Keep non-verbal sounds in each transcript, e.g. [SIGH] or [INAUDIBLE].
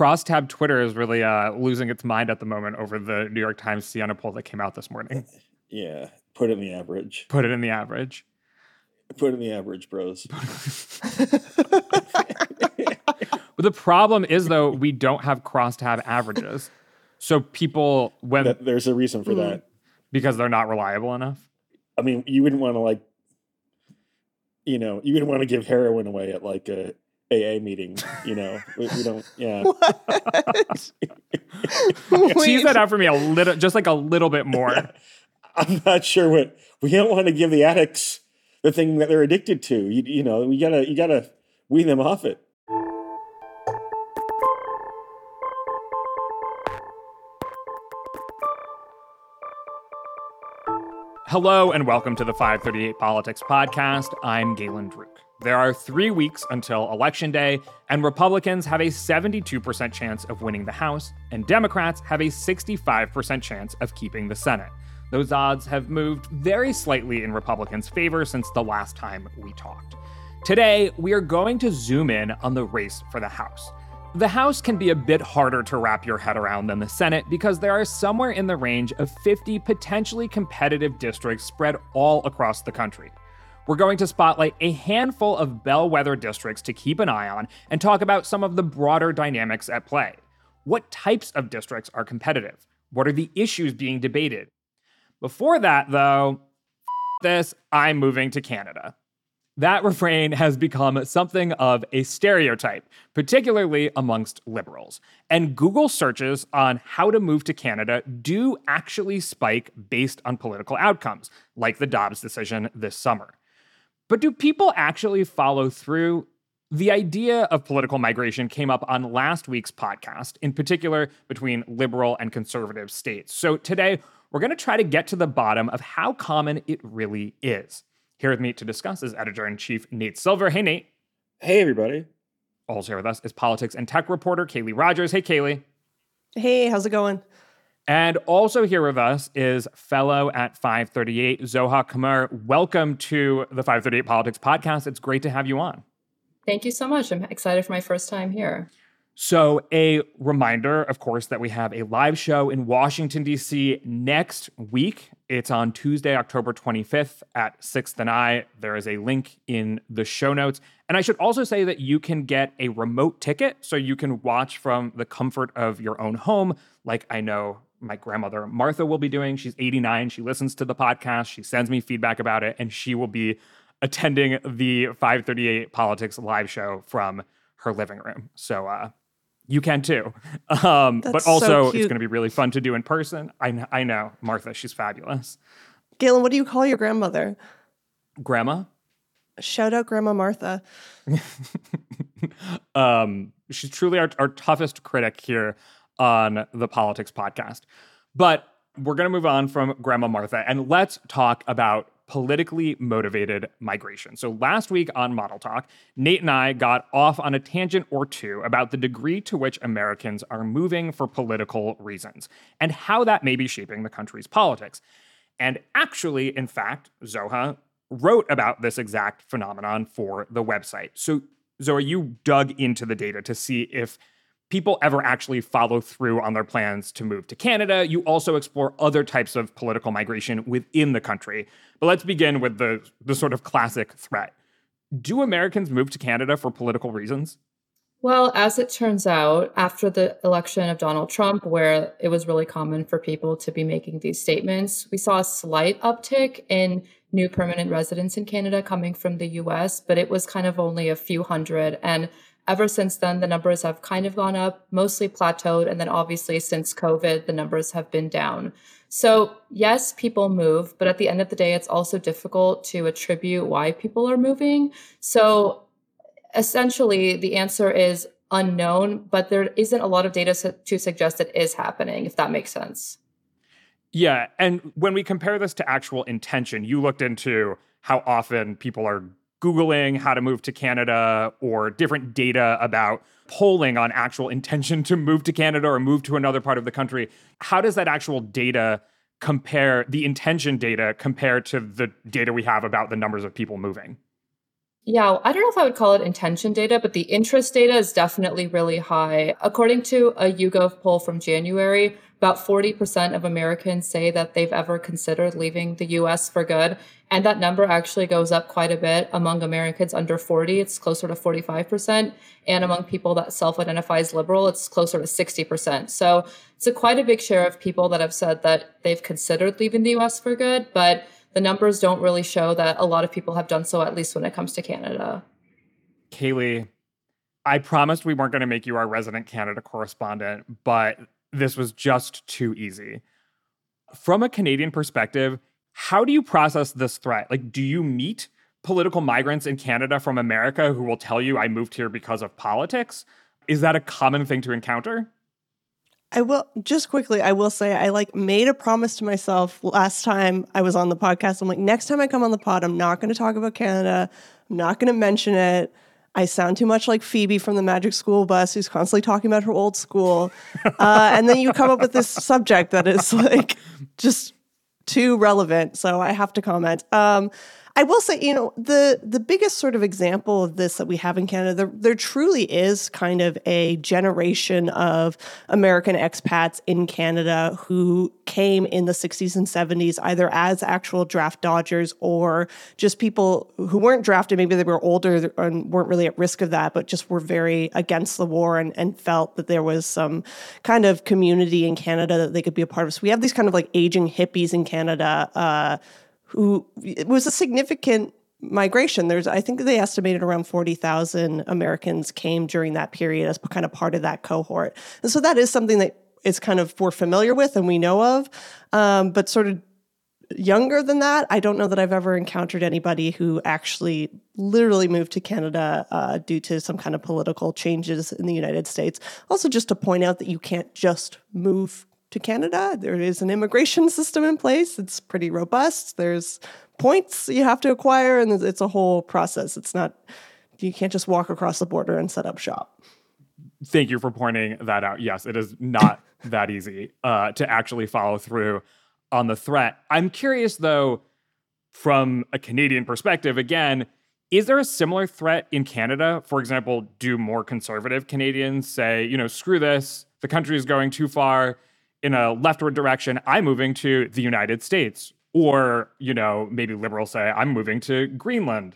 Crosstab Twitter is really uh, losing its mind at the moment over the New York Times Siena poll that came out this morning. [LAUGHS] Yeah, put it in the average. Put it in the average. Put it in the average, bros. [LAUGHS] But the problem is though we don't have crosstab averages. So people when That, there's a reason for that. because they're not reliable enough. I mean, you wouldn't want to like, you know, you wouldn't want to give heroin away at like a AA meeting. You know, we, we don't. Yeah, [LAUGHS] What? [LAUGHS] Tease that out for me a little just like a little bit more. [LAUGHS] I'm not sure what we don't want to give the addicts the thing that they're addicted to. You, you know, we gotta you gotta wean them off it. Hello and welcome to the 538 Politics Podcast. I'm Galen Druk. There are three weeks until Election Day, and Republicans have a 72% chance of winning the House, and Democrats have a 65% chance of keeping the Senate. Those odds have moved very slightly in Republicans' favor since the last time we talked. Today, we are going to zoom in on the race for the House. The House can be a bit harder to wrap your head around than the Senate because there are somewhere in the range of 50 potentially competitive districts spread all across the country. We're going to spotlight a handful of bellwether districts to keep an eye on and talk about some of the broader dynamics at play. What types of districts are competitive? What are the issues being debated? Before that, though, this, I'm moving to Canada. That [LAUGHS] refrain has become something of a stereotype, particularly amongst liberals. And Google searches on how to move to Canada do actually spike based on political outcomes, like the Dobbs decision this summer. But do people actually follow through? The idea of political migration came up on last week's podcast, in particular between liberal and conservative states. So today, we're going to try to get to the bottom of how common it really is. Here with me to discuss is editor in chief Nate Silver. Hey, Nate. Hey, everybody. Also here with us is politics and tech reporter Kaleigh Rogers. Hey, Kaleigh. Hey, how's it going? And also here with us is fellow at 538, Zoha Qamar. Welcome to the 538 Politics Podcast. It's great to have you on. Thank you so much. I'm excited for my first time here. So, a reminder, of course, that we have a live show in Washington, D.C. next week. It's on Tuesday, October 25th at 6th and I. There is a link in the show notes. And I should also say that you can get a remote ticket so you can watch from the comfort of your own home, like I know my grandmother Martha will be doing. She's 89. She listens to the podcast, she sends me feedback about it, and she will be attending the 538 Politics live show from her living room. So, uh, you can too. [LAUGHS] Um, but That's so also, it's going to be really fun to do in person. I, I know. Martha, she's fabulous. Galen, what do you call your grandmother? Grandma, Shout out Grandma Martha. [LAUGHS] um, she's truly our, our toughest critic here on the Politics podcast. But we're going to move on from Grandma Martha and let's talk about politically motivated migration. So last week on Model Talk, Nate and I got off on a tangent or two about the degree to which Americans are moving for political reasons and how that may be shaping the country's politics. And actually, in fact, Zoha wrote about this exact phenomenon for the website. So, Zoha, you dug into the data to see if people ever actually follow through on their plans to move to Canada. You also explore other types of political migration within the country. But let's begin with the, the sort of classic threat. Do Americans move to Canada for political reasons? Well, as it turns out, after the election of Donald Trump, where it was really common for people to be making these statements, we saw a slight uptick in new permanent residents in Canada coming from the US, but it was kind of only a few hundred. And ever since then, the numbers have kind of gone up, mostly plateaued. And then obviously, since COVID, the numbers have been down. So, yes, people move, but at the end of the day, it's also difficult to attribute why people are moving. So, essentially the answer is unknown, but there isn't a lot of data to suggest it is happening, if that makes sense. Yeah. And when we compare this to actual intention, you looked into how often people are Googling how to move to Canada or different data about polling on actual intention to move to Canada or move to another part of the country. How does that actual data compare, the intention data, compare to the data we have about the numbers of people moving? Yeah, I don't know if I would call it intention data, but the interest data is definitely really high. According to a YouGov poll from January, about 40% of Americans say that they've ever considered leaving the US for good. And that number actually goes up quite a bit among Americans under 40. It's closer to 45%. And among people that self identify as liberal, it's closer to 60%. So it's a quite a big share of people that have said that they've considered leaving the US for good. But the numbers don't really show that a lot of people have done so, at least when it comes to Canada. Kaleigh, I promised we weren't going to make you our resident Canada correspondent, but this was just too easy. From a Canadian perspective, how do you process this threat? Like, do you meet political migrants in Canada from America who will tell you, I moved here because of politics? Is that a common thing to encounter? I will just quickly, I will say I like made a promise to myself last time I was on the podcast. I'm like, next time I come on the pod, I'm not going to talk about Canada. I'm not going to mention it. I sound too much like Phoebe from the Magic School Bus, who's constantly talking about her old school. [LAUGHS] Uh, and then you come up with this subject that is like just too relevant. So I have to comment. Um, I will say, you know, the the biggest sort of example of this that we have in Canada, there, there truly is kind of a generation of American expats in Canada who came in the 60s and 70s either as actual draft dodgers or just people who weren't drafted. Maybe they were older and weren't really at risk of that, but just were very against the war and, and felt that there was some kind of community in Canada that they could be a part of. So we have these kind of like aging hippies in Canada. Uh, who it was a significant migration. There's, I think they estimated around 40,000 Americans came during that period as kind of part of that cohort. And so that is something that is kind of we're familiar with and we know of. Um, but sort of younger than that, I don't know that I've ever encountered anybody who actually literally moved to Canada uh, due to some kind of political changes in the United States. Also, just to point out that you can't just move to Canada. There is an immigration [LAUGHS] system in place. It's pretty robust. There's points you have to acquire, and it's a whole process. It's not, you can't just walk across the border and set up shop. Thank you for pointing that out. Yes, it is not [LAUGHS] that easy uh, to actually follow through on the threat. I'm curious, though, from a Canadian perspective, again, is there a similar threat in Canada? For example, do more conservative Canadians say, you know, screw this, the country is going too far? In a leftward direction, I'm moving to the United States. Or, you know, maybe liberals say, I'm moving to Greenland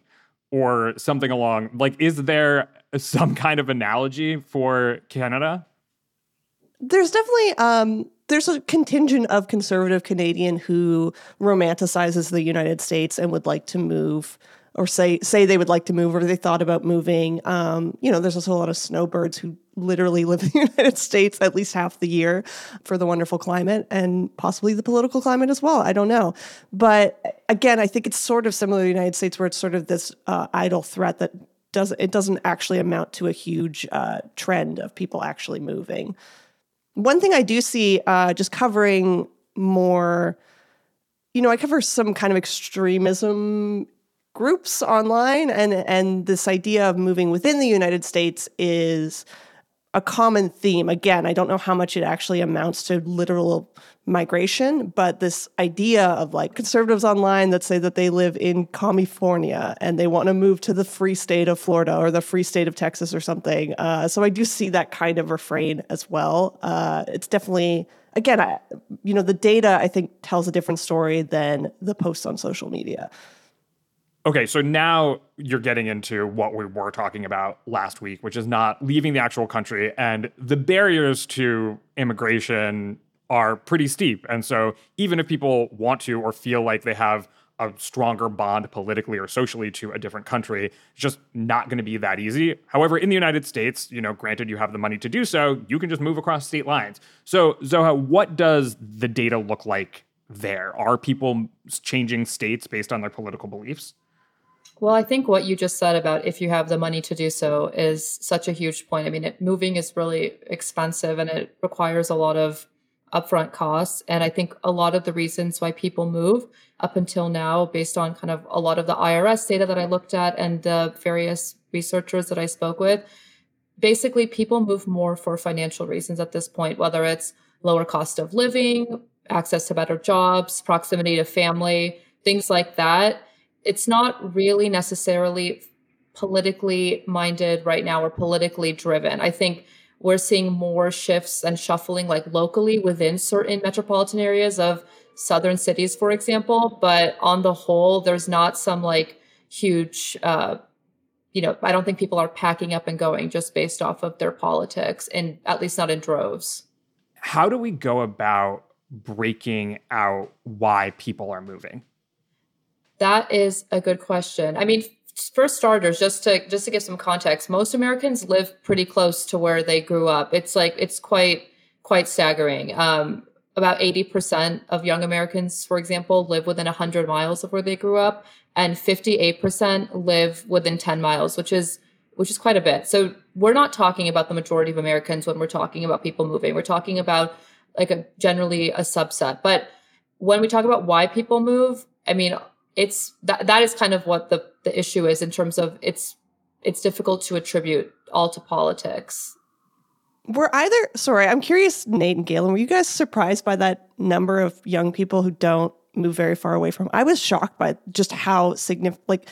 or something along. Like, is there some kind of analogy for Canada? There's definitely um, there's a contingent of conservative Canadian who romanticizes the United States and would like to move or say say they would like to move or they thought about moving. Um, you know, there's also a lot of snowbirds who literally live in the [LAUGHS] United States at least half the year for the wonderful climate and possibly the political climate as well. I don't know, but again, I think it's sort of similar to the United States where it's sort of this uh, idle threat that does it doesn't actually amount to a huge uh, trend of people actually moving. One thing I do see, uh, just covering more you know, I cover some kind of extremism groups online and and this idea of moving within the United States is a common theme. Again, I don't know how much it actually amounts to literal migration, but this idea of like conservatives online that say that they live in California and they want to move to the free state of Florida or the free state of Texas or something. Uh, so I do see that kind of refrain as well. Uh, it's definitely again, I, you know, the data I think tells a different story than the posts on social media. Okay, so now you're getting into what we were talking about last week, which is not leaving the actual country. And the barriers to immigration are pretty steep. And so even if people want to or feel like they have a stronger bond politically or socially to a different country, it's just not going to be that easy. However, in the United States, you know, granted you have the money to do so, you can just move across state lines. So, Zoha, what does the data look like there? Are people changing states based on their political beliefs? Well, I think what you just said about if you have the money to do so is such a huge point. I mean, it, moving is really expensive and it requires a lot of upfront costs. And I think a lot of the reasons why people move up until now, based on kind of a lot of the IRS data that I looked at and the various researchers that I spoke with, basically people move more for financial reasons at this point, whether it's lower cost of living, access to better jobs, proximity to family, things like that it's not really necessarily politically minded right now or politically driven. I think we're seeing more shifts and shuffling like locally within certain metropolitan areas of southern cities, for example. But on the whole, there's not some like huge, uh, you know, I don't think people are packing up and going just based off of their politics, and at least not in droves. How do we go about breaking out why people are moving? That is a good question. I mean, for starters, just to just to give some context, most Americans live pretty close to where they grew up. It's like it's quite quite staggering. Um, about 80% of young Americans, for example, live within 100 miles of where they grew up, and 58% live within 10 miles, which is which is quite a bit. So we're not talking about the majority of Americans when we're talking about people moving. We're talking about like a generally a subset. But when we talk about why people move, I mean, it's that that is kind of what the the issue is in terms of it's it's difficult to attribute all to politics. Were either sorry, I'm curious, Nate and Galen, were you guys surprised by that number of young people who don't move very far away from? I was shocked by just how significant like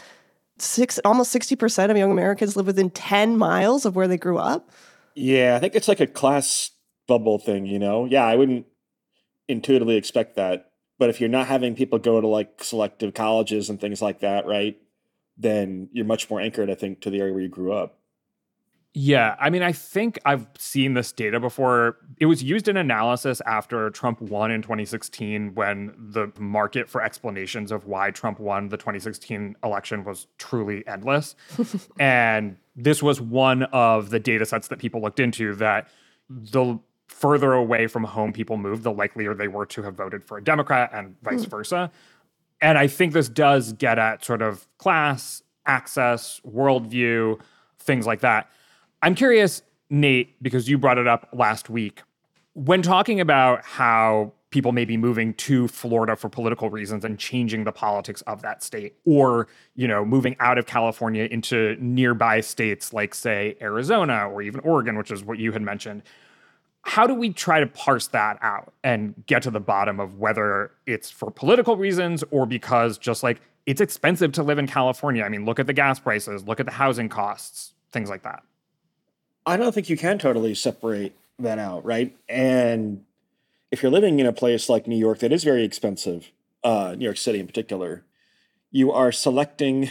six almost 60% of young Americans live within 10 miles of where they grew up. Yeah, I think it's like a class bubble thing, you know? Yeah, I wouldn't intuitively expect that. But if you're not having people go to like selective colleges and things like that, right? Then you're much more anchored, I think, to the area where you grew up. Yeah, I mean, I think I've seen this data before. It was used in analysis after Trump won in 2016 when the market for explanations of why Trump won the 2016 election was truly endless. [LAUGHS] and this was one of the data sets that people looked into that the further away from home people moved, the likelier they were to have voted for a Democrat and vice mm. versa. And I think this does get at sort of class, access, worldview, things like that. I'm curious, Nate, because you brought it up last week. When talking about how people may be moving to Florida for political reasons and changing the politics of that state or, you know, moving out of California into nearby states like say Arizona or even Oregon, which is what you had mentioned how do we try to parse that out and get to the bottom of whether it's for political reasons or because just like it's expensive to live in California? I mean, look at the gas prices, look at the housing costs, things like that. I don't think you can totally separate that out, right? And if you're living in a place like New York that is very expensive, uh, New York City in particular, you are selecting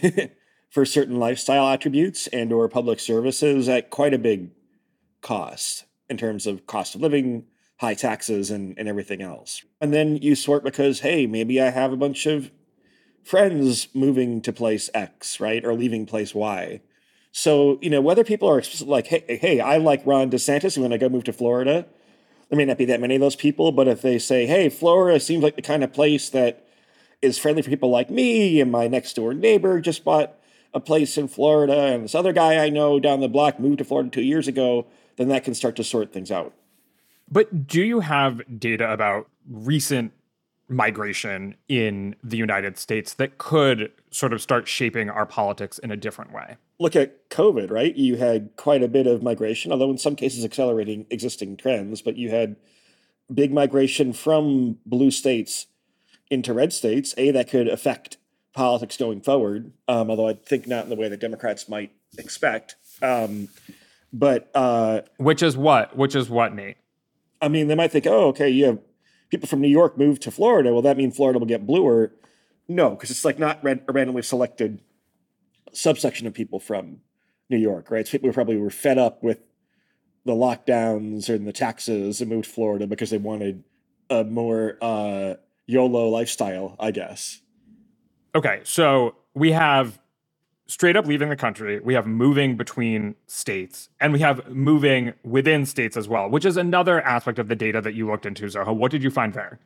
[LAUGHS] for certain lifestyle attributes and or public services at quite a big cost in terms of cost of living, high taxes, and, and everything else. And then you sort because, hey, maybe I have a bunch of friends moving to place X, right? Or leaving place Y. So, you know, whether people are like, hey, hey, I like Ron DeSantis and when I go move to Florida, there may not be that many of those people, but if they say, hey, Florida seems like the kind of place that is friendly for people like me, and my next door neighbor just bought a place in Florida, and this other guy I know down the block moved to Florida two years ago, then that can start to sort things out. But do you have data about recent migration in the United States that could sort of start shaping our politics in a different way? Look at COVID, right? You had quite a bit of migration, although in some cases accelerating existing trends, but you had big migration from blue states into red states. A, that could affect politics going forward, um, although I think not in the way that Democrats might expect. Um, but uh, which is what? Which is what, Nate? I mean, they might think, oh, okay, you have people from New York move to Florida. Well, that mean Florida will get bluer? No, because it's like not ran- a randomly selected subsection of people from New York, right? So people who probably were fed up with the lockdowns and the taxes and moved to Florida because they wanted a more uh, YOLO lifestyle, I guess. Okay, so we have straight up leaving the country, we have moving between states, and we have moving within states as well, which is another aspect of the data that you looked into, Zoha. What did you find there?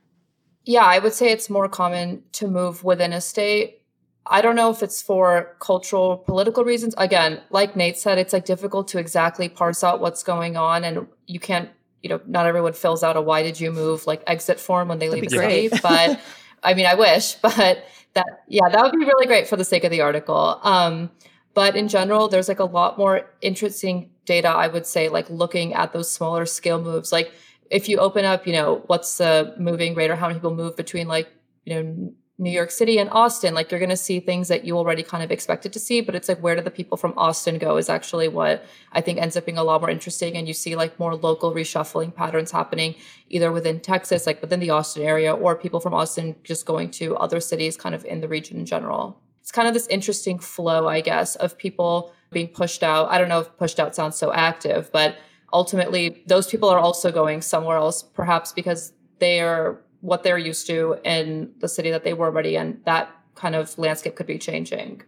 Yeah, I would say it's more common to move within a state. I don't know if it's for cultural, political reasons. Again, like Nate said, it's like difficult to exactly parse out what's going on, and you can't, you know, not everyone fills out a "Why did you move?" like exit form when they That'd leave the state. But I mean, I wish, [LAUGHS] but that yeah that would be really great for the sake of the article. Um, but in general there's like a lot more interesting data i would say like looking at those smaller scale moves. Like if you open up you know what's the moving rate or how many people move between like you know New York City and Austin, like you're going to see things that you already kind of expected to see, but it's like where do the people from Austin go is actually what I think ends up being a lot more interesting. And you see like more local reshuffling patterns happening either within Texas, like within the Austin area, or people from Austin just going to other cities kind of in the region in general. It's kind of this interesting flow, I guess, of people being pushed out. I don't know if pushed out sounds so active, but ultimately those people are also going somewhere else, perhaps because they are what they're used to in the city that they were already in, that kind of landscape could be changing.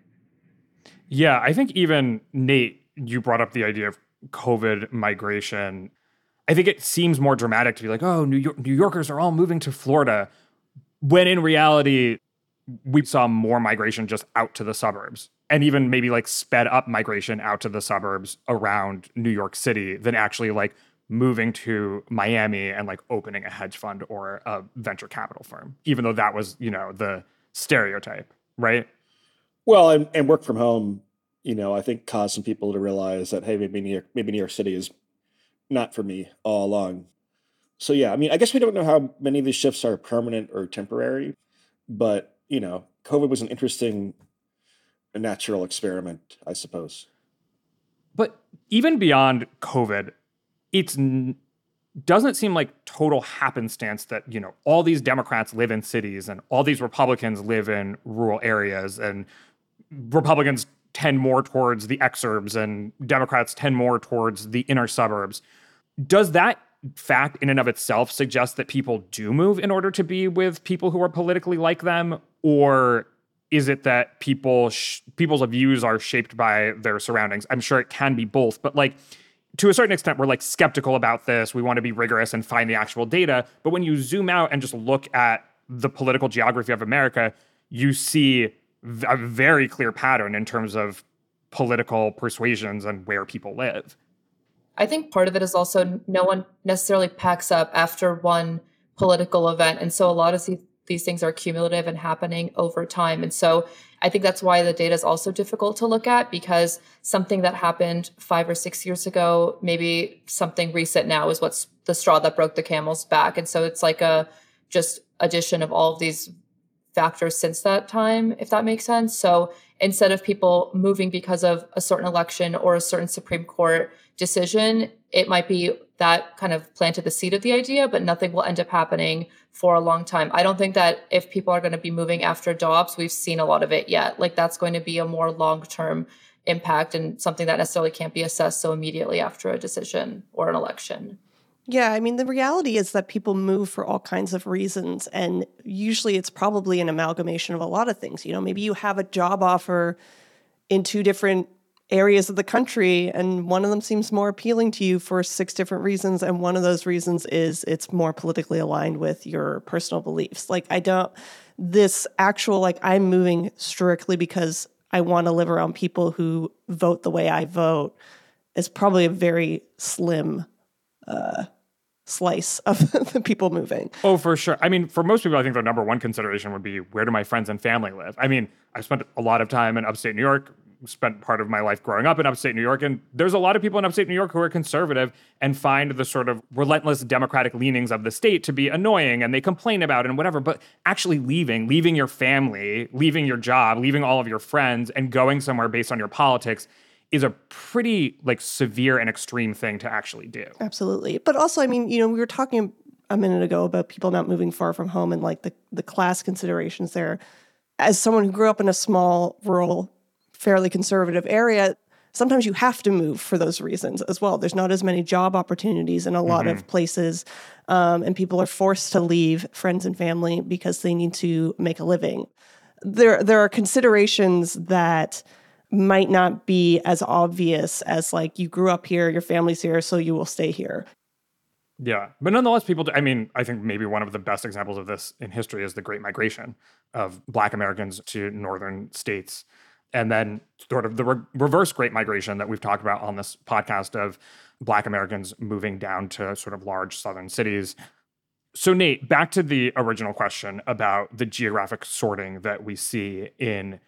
Yeah, I think even Nate, you brought up the idea of COVID migration. I think it seems more dramatic to be like, oh, New, York- New Yorkers are all moving to Florida, when in reality, we saw more migration just out to the suburbs and even maybe like sped up migration out to the suburbs around New York City than actually like moving to Miami and like opening a hedge fund or a venture capital firm, even though that was, you know, the stereotype, right? Well, and, and work from home, you know, I think caused some people to realize that, hey, maybe New York, maybe New York City is not for me all along. So yeah, I mean, I guess we don't know how many of these shifts are permanent or temporary, but you know, COVID was an interesting natural experiment, I suppose. But even beyond COVID, it's doesn't seem like total happenstance that you know all these democrats live in cities and all these republicans live in rural areas and republicans tend more towards the exurbs and democrats tend more towards the inner suburbs. Does that fact in and of itself suggest that people do move in order to be with people who are politically like them? Or is it that people sh- people's views are shaped by their surroundings? I'm sure it can be both but like to a certain extent, we're like skeptical about this. We want to be rigorous and find the actual data. But when you zoom out and just look at the political geography of America, you see a very clear pattern in terms of political persuasions and where people live. I think part of it is also no one necessarily packs up after one political event. And so a lot of these things are cumulative and happening over time. And so I think that's why the data is also difficult to look at because something that happened five or six years ago, maybe something recent now is what's the straw that broke the camel's back. And so it's like a just addition of all of these factors since that time, if that makes sense. So instead of people moving because of a certain election or a certain Supreme Court decision, it might be that kind of planted the seed of the idea, but nothing will end up happening for a long time. I don't think that if people are going to be moving after Dobbs, we've seen a lot of it yet. Like that's going to be a more long term impact and something that necessarily can't be assessed so immediately after a decision or an election. Yeah, I mean, the reality is that people move for all kinds of reasons. And usually it's probably an amalgamation of a lot of things. You know, maybe you have a job offer in two different areas of the country and one of them seems more appealing to you for six different reasons and one of those reasons is it's more politically aligned with your personal beliefs like i don't this actual like i'm moving strictly because i want to live around people who vote the way i vote is probably a very slim uh, slice of [LAUGHS] the people moving. Oh, for sure. I mean, for most people, I think the number one consideration would be where do my friends and family live? I mean, I've spent a lot of time in upstate New York, spent part of my life growing up in upstate New York, and there's a lot of people in upstate New York who are conservative and find the sort of relentless democratic leanings of the state to be annoying and they complain about it and whatever. But actually leaving, leaving your family, leaving your job, leaving all of your friends, and going somewhere based on your politics is a pretty like severe and extreme thing to actually do. Absolutely. But also, I mean, you know, we were talking a minute ago about people not moving far from home and like the, the class considerations there. As someone who grew up in a small, rural, fairly conservative area, sometimes you have to move for those reasons as well. There's not as many job opportunities in a lot mm-hmm. of places, um, and people are forced to leave friends and family because they need to make a living. There, there are considerations that might not be as obvious as like you grew up here, your family's here, so you will stay here. Yeah, but nonetheless, people. Do, I mean, I think maybe one of the best examples of this in history is the Great Migration of Black Americans to northern states, and then sort of the re- reverse Great Migration that we've talked about on this podcast of Black Americans moving down to sort of large southern cities. So, Nate, back to the original question about the geographic sorting that we see in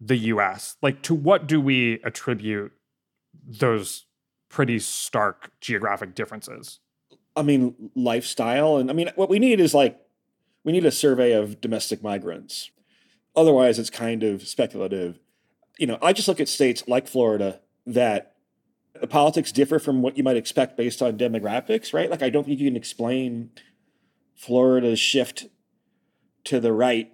the US? Like, to what do we attribute those pretty stark geographic differences? I mean, lifestyle. And I mean, what we need is like, we need a survey of domestic migrants. Otherwise, it's kind of speculative. You know, I just look at states like Florida that the politics differ from what you might expect based on demographics, right? Like, I don't think you can explain Florida's shift to the right,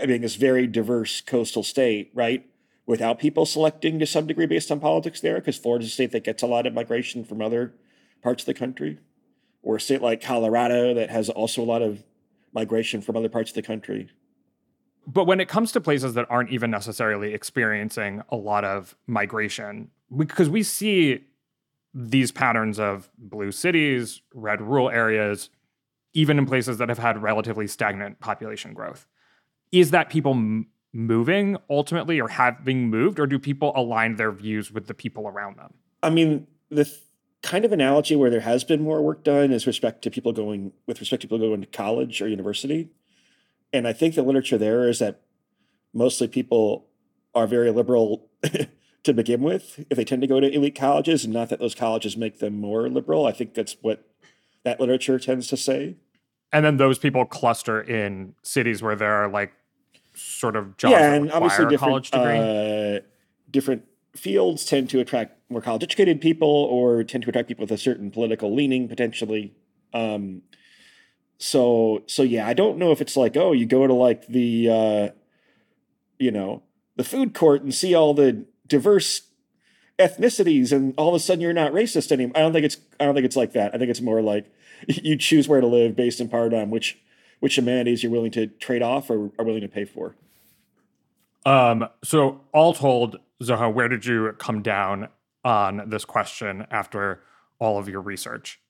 I being this very diverse coastal state, right? Without people selecting to some degree based on politics there, because Florida's a state that gets a lot of migration from other parts of the country, or a state like Colorado that has also a lot of migration from other parts of the country. But when it comes to places that aren't even necessarily experiencing a lot of migration, because we see these patterns of blue cities, red rural areas, even in places that have had relatively stagnant population growth. Is that people m- moving ultimately or having moved, or do people align their views with the people around them? I mean, the th- kind of analogy where there has been more work done is respect to people going with respect to people going to college or university. And I think the literature there is that mostly people are very liberal [LAUGHS] to begin with if they tend to go to elite colleges, and not that those colleges make them more liberal. I think that's what that literature tends to say. And then those people cluster in cities where there are like sort of jobs yeah, and obviously different uh, different fields tend to attract more college educated people or tend to attract people with a certain political leaning potentially. Um, so so yeah, I don't know if it's like oh you go to like the uh, you know the food court and see all the diverse ethnicities and all of a sudden you're not racist anymore. I don't think it's I don't think it's like that. I think it's more like [LAUGHS] you choose where to live based in part on which which amenities you're willing to trade off or are willing to pay for. Um, so all told, Zoha, where did you come down on this question after all of your research?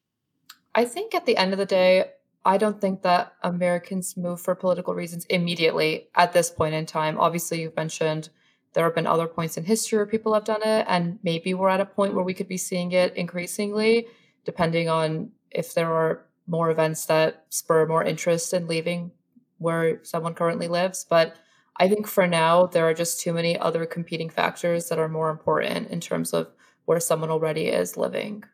I think at the end of the day, I don't think that Americans move for political reasons immediately at this point in time. Obviously, you've mentioned there have been other points in history where people have done it, and maybe we're at a point where we could be seeing it increasingly, depending on if there are more events that spur more interest in leaving where someone currently lives. But I think for now, there are just too many other competing factors that are more important in terms of where someone already is living.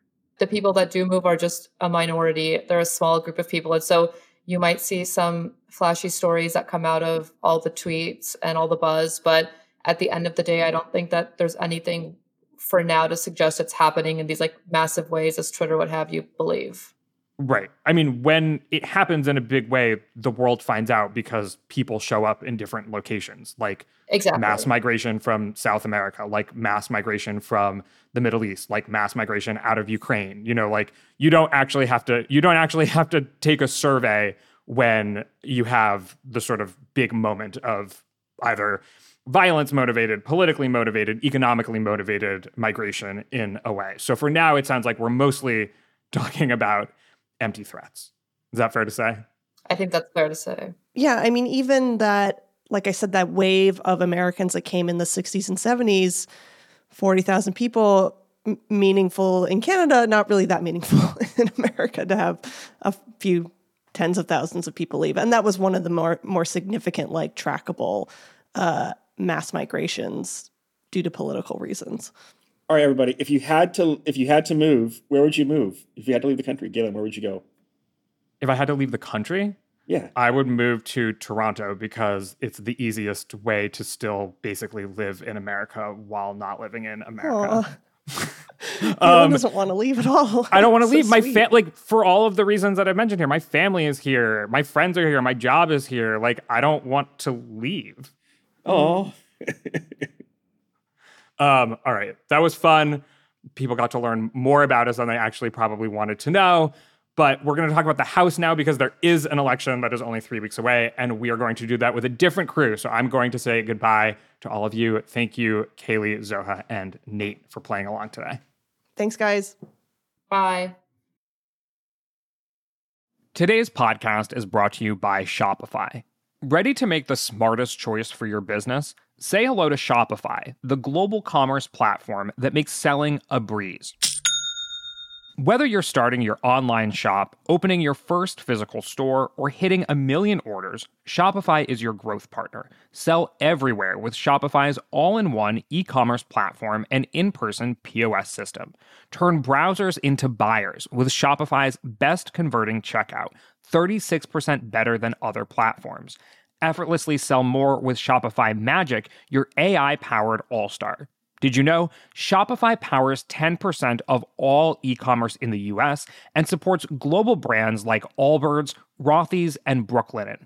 The people that do move are just a minority. They're a small group of people. And so you might see some flashy stories that come out of all the tweets and all the buzz. But at the end of the day, I don't think that there's anything for now to suggest it's happening in these like massive ways as Twitter would have you believe. Right. I mean, when it happens in a big way, the world finds out because people show up in different locations, like exactly. mass migration from South America, like mass migration from the Middle East, like mass migration out of Ukraine. You know, like you don't actually have to you don't actually have to take a survey when you have the sort of big moment of either violence motivated, politically motivated, economically motivated migration in a way. So for now, it sounds like we're mostly [LAUGHS] talking about empty threats. Is that fair to say? I think that's fair to say. Yeah, I mean, even that, like I said, that wave of Americans that came in the 60s and 70s, 40,000 people, m- meaningful in Canada, not really that meaningful [LAUGHS] in America to have a few tens of thousands of people leave. And that was one of the more, more significant, like trackable uh, mass migrations due to political reasons. All right, everybody. If you had to, if you had to move, where would you move? If you had to leave the country, Galen, where would you go? If I had to leave the country, Yeah. I would move to Toronto because it's the easiest way to still basically live in America while not living in America. [LAUGHS] [LAUGHS] Galen Um, doesn't want to leave at all. I don't want to [LAUGHS] So leave. My sweet. fa- like for all of the reasons that I mentioned here. My family is here. My friends are here. My job is here. Like I don't want to leave. Oh, Um, all right, that was fun. People got to learn more about us than they actually probably wanted to know. But we're going to talk about the House now because there is an election that is only three weeks away, and we are going to do that with a different crew. So I'm going to say goodbye to all of you. Thank you, Kaleigh, Zoha, and Nate for playing along today. Thanks, guys. Bye. Today's podcast is brought to you by Shopify. Ready to make the smartest choice for your business? Say hello to Shopify, the global commerce platform that makes selling a breeze. Whether you're starting your online shop, opening your first physical store, or hitting a million orders, Shopify is your growth partner. Sell everywhere with Shopify's all in one e commerce platform and in person POS system. Turn browsers into buyers with Shopify's best converting checkout, 36% better than other platforms. Effortlessly sell more with Shopify Magic, your AI powered all star. Did you know Shopify powers 10% of all e commerce in the US and supports global brands like Allbirds, Rothy's, and Brooklinen?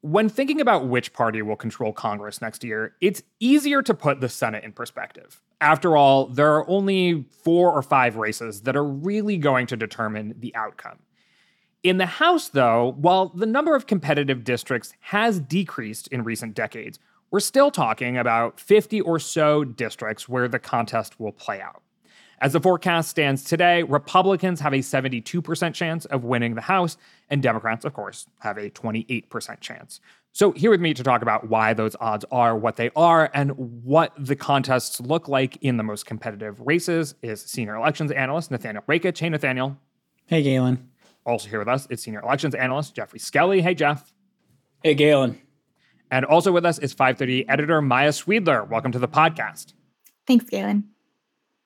When thinking about which party will control Congress next year, it's easier to put the Senate in perspective. After all, there are only four or five races that are really going to determine the outcome. In the House, though, while the number of competitive districts has decreased in recent decades, we're still talking about 50 or so districts where the contest will play out. As the forecast stands today, Republicans have a 72% chance of winning the House, and Democrats, of course, have a 28% chance. So, here with me to talk about why those odds are what they are and what the contests look like in the most competitive races is senior elections analyst Nathaniel Rakich. Hey, Nathaniel. Hey, Galen. Also here with us is senior elections analyst Geoffrey Skelley. Hey, Geoff. Hey, Galen. And also with us is 530 editor Maya Sweedler. Welcome to the podcast. Thanks, Galen.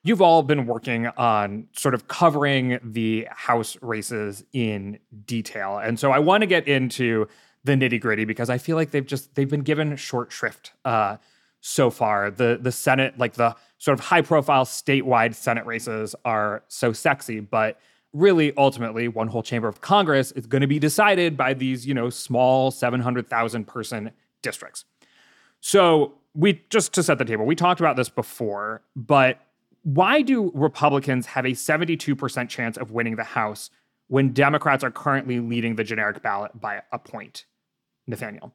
You've all been working on sort of covering the House races in detail. And so I want to get into the nitty gritty because I feel like they've just they've been given short shrift uh, so far. The the Senate, like the sort of high profile statewide Senate races are so sexy, but really ultimately one whole chamber of Congress is going to be decided by these, you know, small 700,000 person districts. So we just to set the table, we talked about this before, but why do Republicans have a 72% chance of winning the House when Democrats are currently leading the generic ballot by a point? Nathaniel.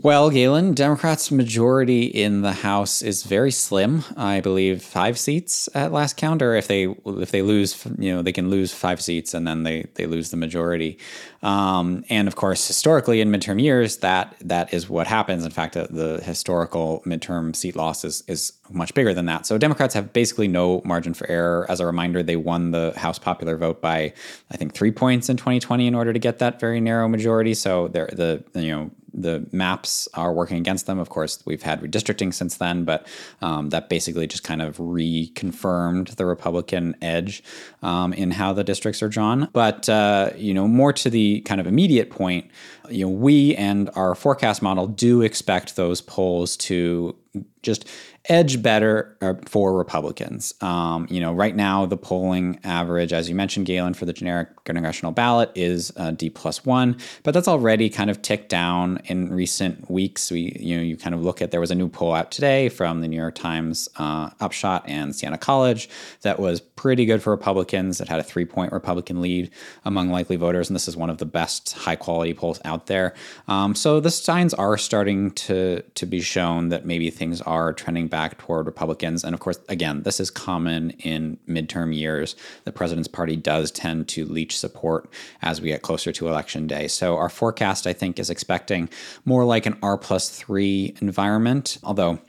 Well, Galen, Democrats' majority in the House is very slim. I believe five seats at last count, or if they if they lose, you know, they can lose five seats and then they they lose the majority. Um, and of course, historically in midterm years, that that is what happens. In fact, the historical midterm seat loss is is much bigger than that. So Democrats have basically no margin for error. As a reminder, they won the House popular vote by I think three points in 2020 in order to get that very narrow majority. So they're the you know the maps are working against them. Of course, we've had redistricting since then, but um, that basically just kind of reconfirmed the Republican edge um, in how the districts are drawn. But uh, you know, more to the kind of immediate point, you know, we and our forecast model do expect those polls to just edge better uh, for Republicans. Um, you know, right now the polling average, as you mentioned, Galen, for the generic congressional ballot is uh, D plus one, but that's already kind of ticked down in recent weeks. We, you know, you kind of look at there was a new poll out today from the New York Times, uh, Upshot, and Siena College that was pretty good for Republicans. It had a three point Republican lead among likely voters, and this is one of the best high quality polls out there. Um, so the signs are starting to to be shown that maybe things are trending back toward Republicans. And of course, again, this is common in midterm years. The president's party does tend to leech support as we get closer to election day. So our forecast, I think, is expecting more like an R plus three environment, although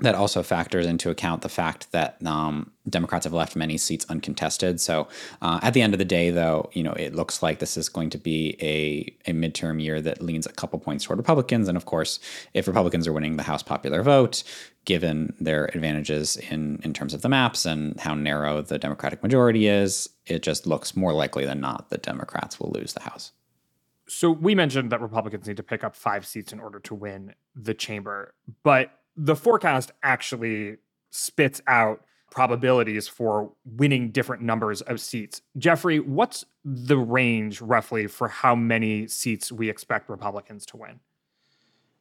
that also factors into account the fact that um, Democrats have left many seats uncontested. So uh, at the end of the day, though, you know, it looks like this is going to be a, a midterm year that leans a couple points toward Republicans. And of course, if Republicans are winning the House popular vote, given their advantages in, in terms of the maps and how narrow the Democratic majority is, it just looks more likely than not that Democrats will lose the House. So we mentioned that Republicans need to pick up five seats in order to win the chamber, but the forecast actually spits out probabilities for winning different numbers of seats. Geoffrey, what's the range roughly for how many seats we expect Republicans to win?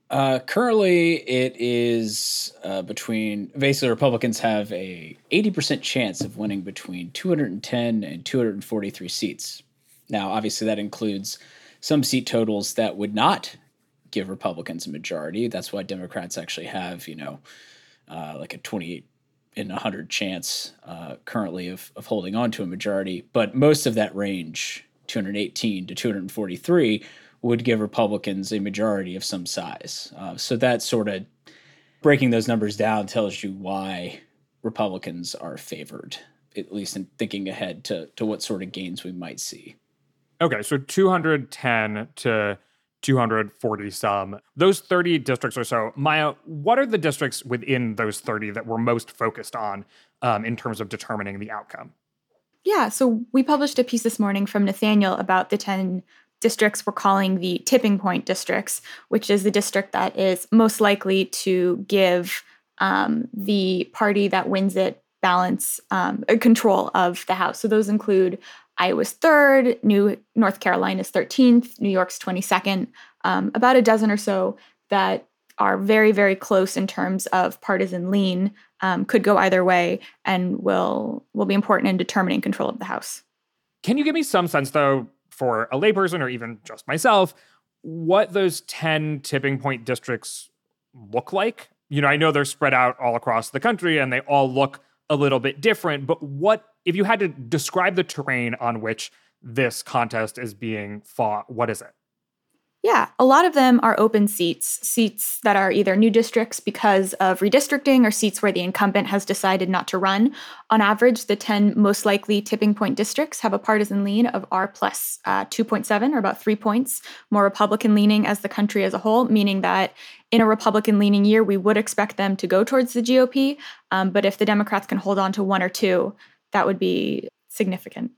Uh, currently, it is uh, between basically Republicans have a 80% chance of winning between 210 and 243 seats. Now, obviously, that includes some seat totals that would not give Republicans a majority. That's why Democrats actually have, you know, uh, like a 28 in 100 chance uh, currently of, of holding on to a majority. But most of that range, 218 to 243, would give Republicans a majority of some size. Uh, so that sort of breaking those numbers down tells you why Republicans are favored, at least in thinking ahead to, to what sort of gains we might see. Okay, so 210 to 240 some. Those 30 districts or so, Maya, what are the districts within those 30 that we're most focused on um, in terms of determining the outcome? Yeah, so we published a piece this morning from Nathaniel about the 10 districts we're calling the tipping point districts, which is the district that is most likely to give um, the party that wins it balance um, control of the House. So those include Iowa's third, New North Carolina's 13th, New York's 22nd, um, about a dozen or so that are very, very close in terms of partisan lean, um, could go either way, and will will be important in determining control of the House. Can you give me some sense, though, for a layperson or even just myself, what those 10 tipping point districts look like? You know, I know they're spread out all across the country and they all look a little bit different, but what if you had to describe the terrain on which this contest is being fought, what is it? Yeah, a lot of them are open seats, seats that are either new districts because of redistricting or seats where the incumbent has decided not to run. On average, the 10 most likely tipping point districts have a partisan lean of R plus, uh, 2.7 or about three points, more Republican leaning as the country as a whole, meaning that in a Republican leaning year, we would expect them to go towards the GOP. Um, but if the Democrats can hold on to one or two, that would be significant.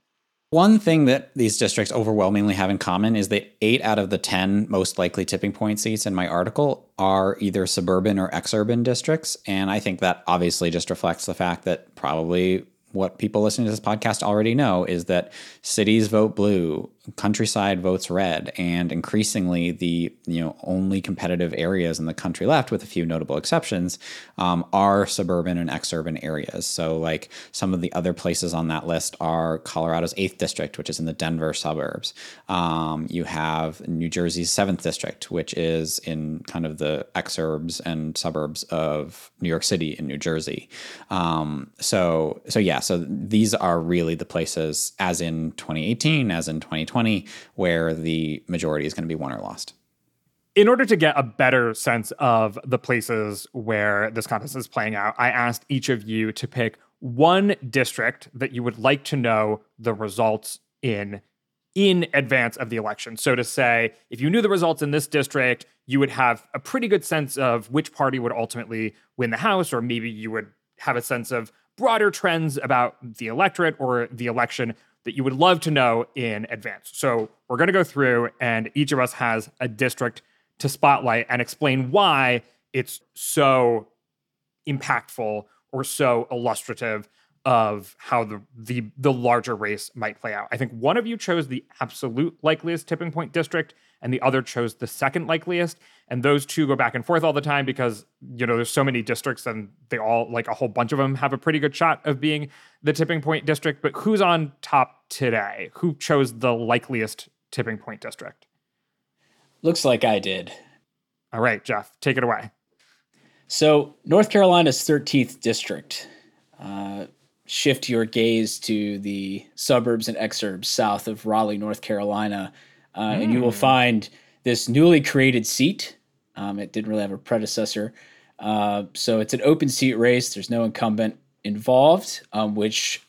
One thing that these districts overwhelmingly have in common is that eight out of the 10 most likely tipping point seats in my article are either suburban or exurban districts. And I think that obviously just reflects the fact that probably what people listening to this podcast already know is that cities vote blue, countryside votes red, and increasingly the you know only competitive areas in the country left, with a few notable exceptions, um, are suburban and exurban areas. So like some of the other places on that list are Colorado's eighth district, which is in the Denver suburbs. Um, you have New Jersey's seventh district, which is in kind of the exurbs and suburbs of New York City and New Jersey. Um, so so yeah, so these are really the places, as in 2018, as in 2020 2020, where the majority is going to be won or lost. In order to get a better sense of the places where this contest is playing out, I asked each of you to pick one district that you would like to know the results in in advance of the election. So to say, if you knew the results in this district, you would have a pretty good sense of which party would ultimately win the House, or maybe you would have a sense of broader trends about the electorate or the election that you would love to know in advance. So we're going to go through, and each of us has a district to spotlight and explain why it's so impactful or so illustrative of how the the the larger race might play out. I think one of you chose the absolute likeliest tipping point district and the other chose the second likeliest and those two go back and forth all the time because you know there's so many districts and they all like a whole bunch of them have a pretty good shot of being the tipping point district, but who's on top today? Who chose the likeliest tipping point district? Looks like I did. All right, Geoff, take it away. So, North Carolina's 13th district. Uh, shift your gaze to the suburbs and exurbs south of Raleigh, North Carolina, uh, mm. and you will hmm. find this newly created seat. Um, it didn't really have a predecessor. Uh, so it's an open seat race. There's no incumbent involved, um, which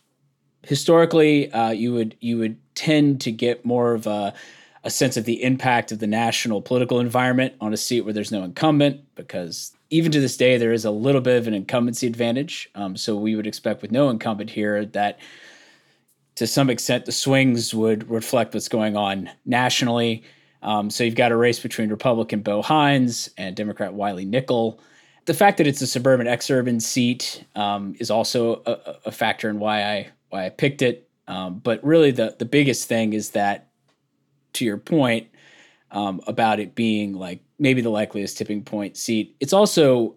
historically uh, you would you would tend to get more of a, a sense of the impact of the national political environment on a seat where there's no incumbent, because even to this day there is a little bit of an incumbency advantage. Um, so we would expect with no incumbent here that to some extent the swings would reflect what's going on nationally. Um, so you've got a race between Republican Bo Hines and Democrat Wiley Nickel. The fact that it's a suburban exurban seat um, is also a, a, factor in why I why I picked it. Um, but really, the the biggest thing is that, to your point um, about it being like maybe the likeliest tipping point seat, it's also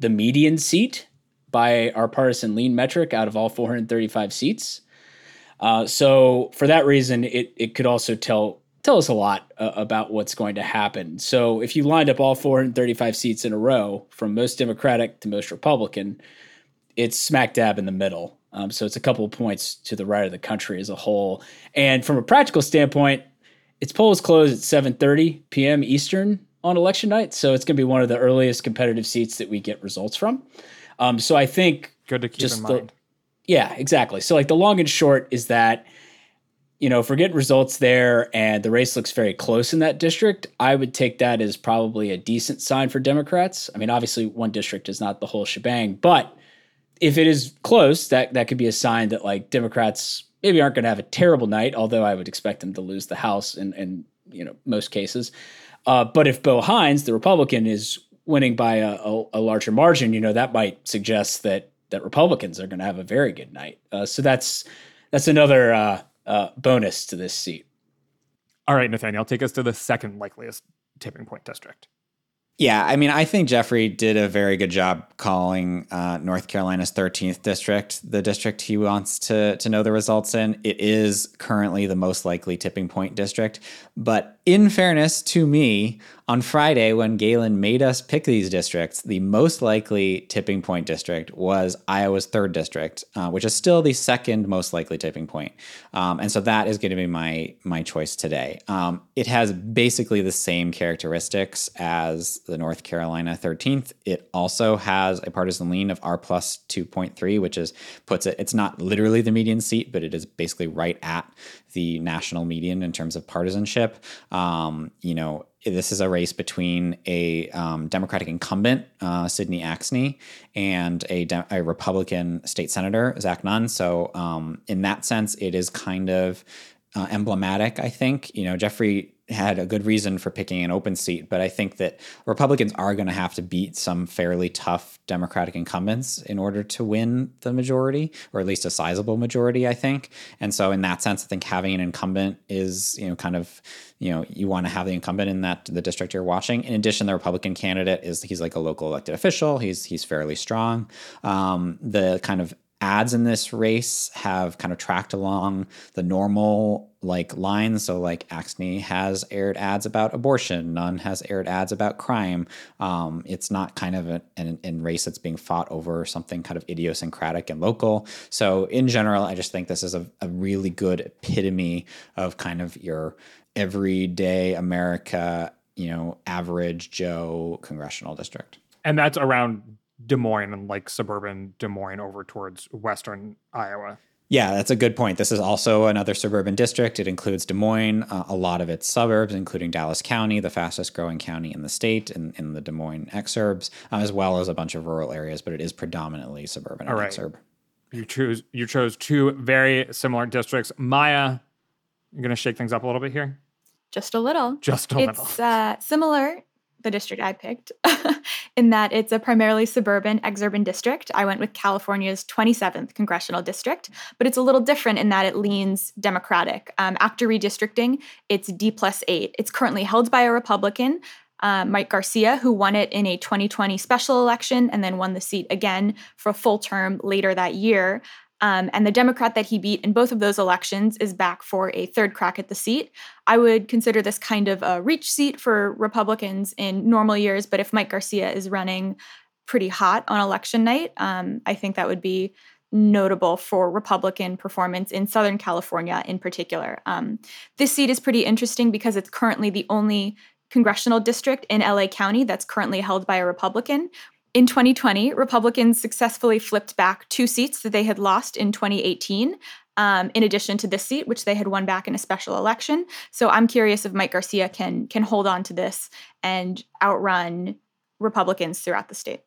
the median seat by our partisan lean metric out of all 435 seats. Uh, so for that reason, it it could also tell tell us a lot uh, about what's going to happen. So if you lined up all 435 seats in a row, from most Democratic to most Republican, it's smack dab in the middle. Um, so it's a couple of points to the right of the country as a whole. And from a practical standpoint, its polls close at 7:30 p.m. Eastern on election night, so it's going to be one of the earliest competitive seats that we get results from. Um, so I think good to keep just in the- mind. Yeah, exactly. So like the long and short is that you know, if we're getting results there and the race looks very close in that district, I would take that as probably a decent sign for Democrats. I mean, obviously one district is not the whole shebang, but if it is close, that that could be a sign that like Democrats maybe aren't going to have a terrible night, although I would expect them to lose the House in, in you know most cases. Uh, but if Bo Hines, the Republican, is winning by a, a, a larger margin, you know that might suggest that that Republicans are going to have a very good night. Uh, so that's that's another uh, uh, bonus to this seat. All right, Nathaniel, take us to the second likeliest tipping point district. Yeah, I mean, I think Geoffrey did a very good job calling uh, North Carolina's 13th district the district he wants to to know the results in. It is currently the most likely tipping point district, but in fairness to me, on Friday when Galen made us pick these districts, the most likely tipping point district was Iowa's third district, uh, which is still the second most likely tipping point. Um, and so that is going to be my my choice today. Um, it has basically the same characteristics as the North Carolina 13th. It also has a partisan lean of R plus 2.3, which is puts it. It's not literally the median seat, but it is basically right at the national median in terms of partisanship. Um, you know, this is a race between a um, Democratic incumbent, uh, Cindy Axne, and a, de- a, Republican state senator, Zach Nunn. So, um, in that sense, it is kind of uh, emblematic, I think. You know, Geoffrey had a good reason for picking an open seat, but I think that Republicans are going to have to beat some fairly tough Democratic incumbents in order to win the majority, or at least a sizable majority, I think. And so, in that sense, I think having an incumbent is, you know, kind of, you know, you want to have the incumbent in that the district you're watching. In addition, the Republican candidate is he's like a local elected official. He's he's fairly strong. Um, the kind of ads in this race have kind of tracked along the normal like lines. So like Axne has aired ads about abortion, Nunn has aired ads about crime. Um, it's not kind of an race that's being fought over something kind of idiosyncratic and local. So in general, I just think this is a, a really good epitome of kind of your everyday America, you know, average Joe congressional district. And that's around Des Moines and like suburban Des Moines over towards western Iowa. Yeah, that's a good point. This is also another suburban district. It includes Des Moines, uh, a lot of its suburbs, including Dallas County, the fastest growing county in the state, in, in the Des Moines exurbs, uh, as well as a bunch of rural areas, but it is predominantly suburban All and right. exurb. You choose you chose two very similar districts. Maya, you're gonna shake things up a little bit here. Just a little. Just a little. It's uh, similar, the district I picked, [LAUGHS] in that it's a primarily suburban, exurban district. I went with California's 27th congressional district, but it's a little different in that it leans Democratic. Um, after redistricting, it's D plus eight. It's currently held by a Republican. Uh, Mike Garcia, who won it in a 2020 special election and then won the seat again for a full term later that year. Um, and the Democrat that he beat in both of those elections is back for a third crack at the seat. I would consider this kind of a reach seat for Republicans in normal years, but if Mike Garcia is running pretty hot on election night, um, I think that would be notable for Republican performance in Southern California in particular. Um, this seat is pretty interesting because it's currently the only congressional district in LA County that's currently held by a Republican. In 2020, Republicans successfully flipped back two seats that they had lost in 2018, um, in addition to this seat, which they had won back in a special election. So I'm curious if Mike Garcia can can hold on to this and outrun Republicans throughout the state.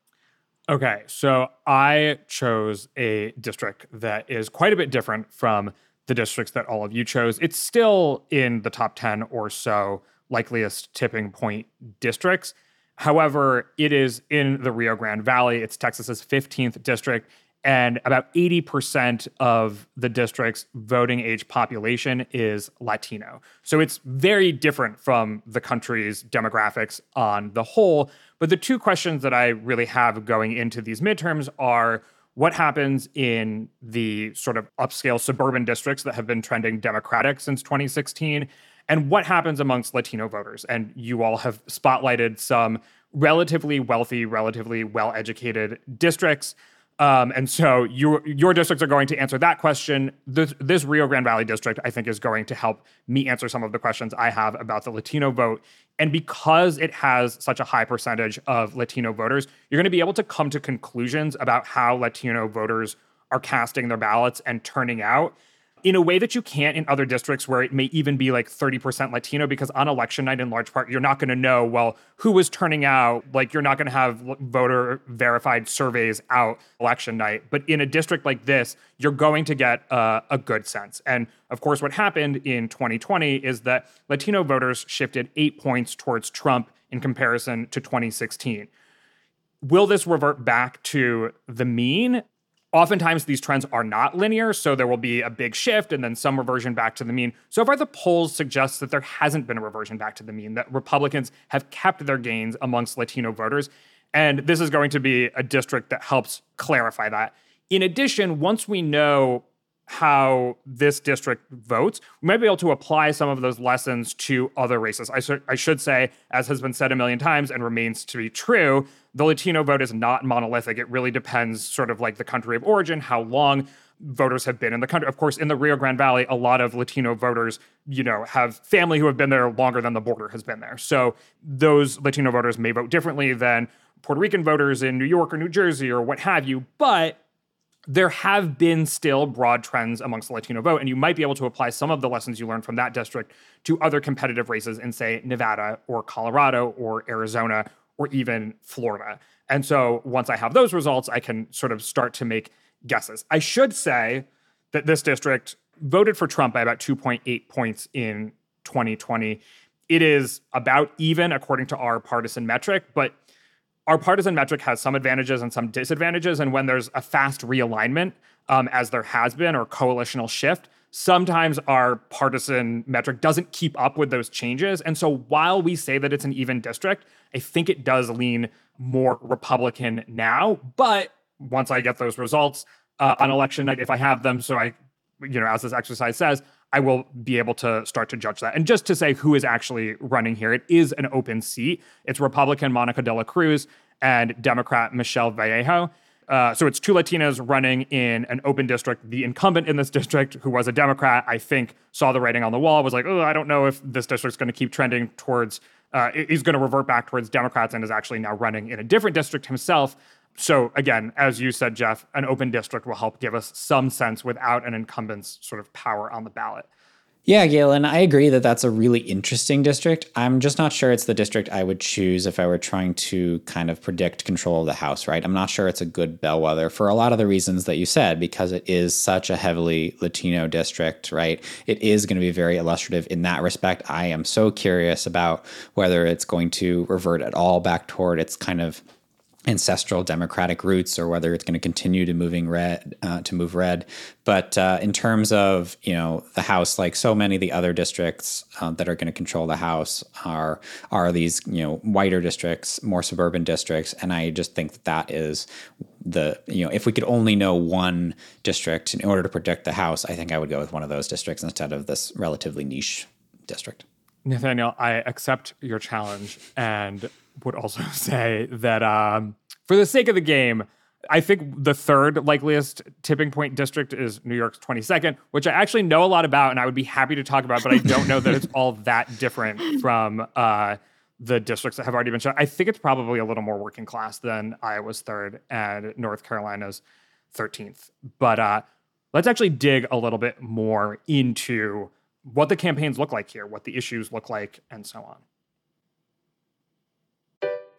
Okay, so I chose a district that is quite a bit different from the districts that all of you chose. It's still in the top 10 or so likeliest tipping point districts. However, it is in the Rio Grande Valley. It's Texas's 15th district, and about 80% of the district's voting age population is Latino. So it's very different from the country's demographics on the whole. But the two questions that I really have going into these midterms are what happens in the sort of upscale suburban districts that have been trending Democratic since 2016? And what happens amongst Latino voters? And you all have spotlighted some relatively wealthy, relatively well educated districts. Um, and so your your districts are going to answer that question. This, this Rio Grande Valley district, I think, is going to help me answer some of the questions I have about the Latino vote. And because it has such a high percentage of Latino voters, you're going to be able to come to conclusions about how Latino voters are casting their ballots and turning out in a way that you can't in other districts where it may even be like 30% Latino, because on election night, in large part, you're not going to know, well, who was turning out. Like, you're not going to have voter verified surveys out election night. But in a district like this, you're going to get uh, a good sense. And of course, what happened in 2020 is that Latino voters shifted eight points towards Trump in comparison to 2016. Will this revert back to the mean? Oftentimes, these trends are not linear, so there will be a big shift and then some reversion back to the mean. So far, the polls suggest that there hasn't been a reversion back to the mean, that Republicans have kept their gains amongst Latino voters. And this is going to be a district that helps clarify that. In addition, once we know how this district votes, we might be able to apply some of those lessons to other races. I, sh- I should say, as has been said a million times and remains to be true, the Latino vote is not monolithic. It really depends, sort of like the country of origin, how long voters have been in the country. Of course, in the Rio Grande Valley, a lot of Latino voters, you know, have family who have been there longer than the border has been there. So those Latino voters may vote differently than Puerto Rican voters in New York or New Jersey or what have you. But there have been still broad trends amongst the Latino vote, and you might be able to apply some of the lessons you learned from that district to other competitive races in, say, Nevada or Colorado or Arizona or even Florida. And so once I have those results, I can sort of start to make guesses. I should say that this district voted for Trump by about 2.8 points in 2020. It is about even according to our partisan metric, but our partisan metric has some advantages and some disadvantages. And when there's a fast realignment, um, as there has been, or coalitional shift, sometimes our partisan metric doesn't keep up with those changes. And so while we say that it's an even district, I think it does lean more Republican now. But once I get those results uh, on election night, if I have them, so I, you know, as this exercise says, I will be able to start to judge that. And just to say who is actually running here, it is an open seat. It's Republican Monica de la Cruz and Democrat Michelle Vallejo. Uh, so it's two Latinas running in an open district. The incumbent in this district, who was a Democrat, I think saw the writing on the wall, was like, oh, I don't know if this district's going to keep trending towards, uh, he's going to revert back towards Democrats and is actually now running in a different district himself. So again, as you said, Geoff, an open district will help give us some sense without an incumbent's sort of power on the ballot. Yeah, Galen, I agree that that's a really interesting district. I'm just not sure it's the district I would choose if I were trying to kind of predict control of the House, right? I'm not sure it's a good bellwether for a lot of the reasons that you said, because it is such a heavily Latino district, right? It is going to be very illustrative in that respect. I am so curious about whether it's going to revert at all back toward its kind of ancestral democratic roots or whether it's going to continue to moving red uh, to move red. But uh, in terms of you know the house like so many of the other districts uh, that are going to control the house are are these you know whiter districts more suburban districts. And i just think that that is the you know if we could only know one district in order to predict the house i think i would go with one of those districts instead of this relatively niche district. Nathaniel i accept your challenge and would also [LAUGHS] say that um, for the sake of the game, I think the third likeliest tipping point district is New York's 22nd, which I actually know a lot about and I would be happy to talk about, but I don't know that it's [LAUGHS] all that different from uh, the districts that have already been shown. I think it's probably a little more working class than Iowa's third and North Carolina's 13th. But uh, let's actually dig a little bit more into what the campaigns look like here, what the issues look like, and so on.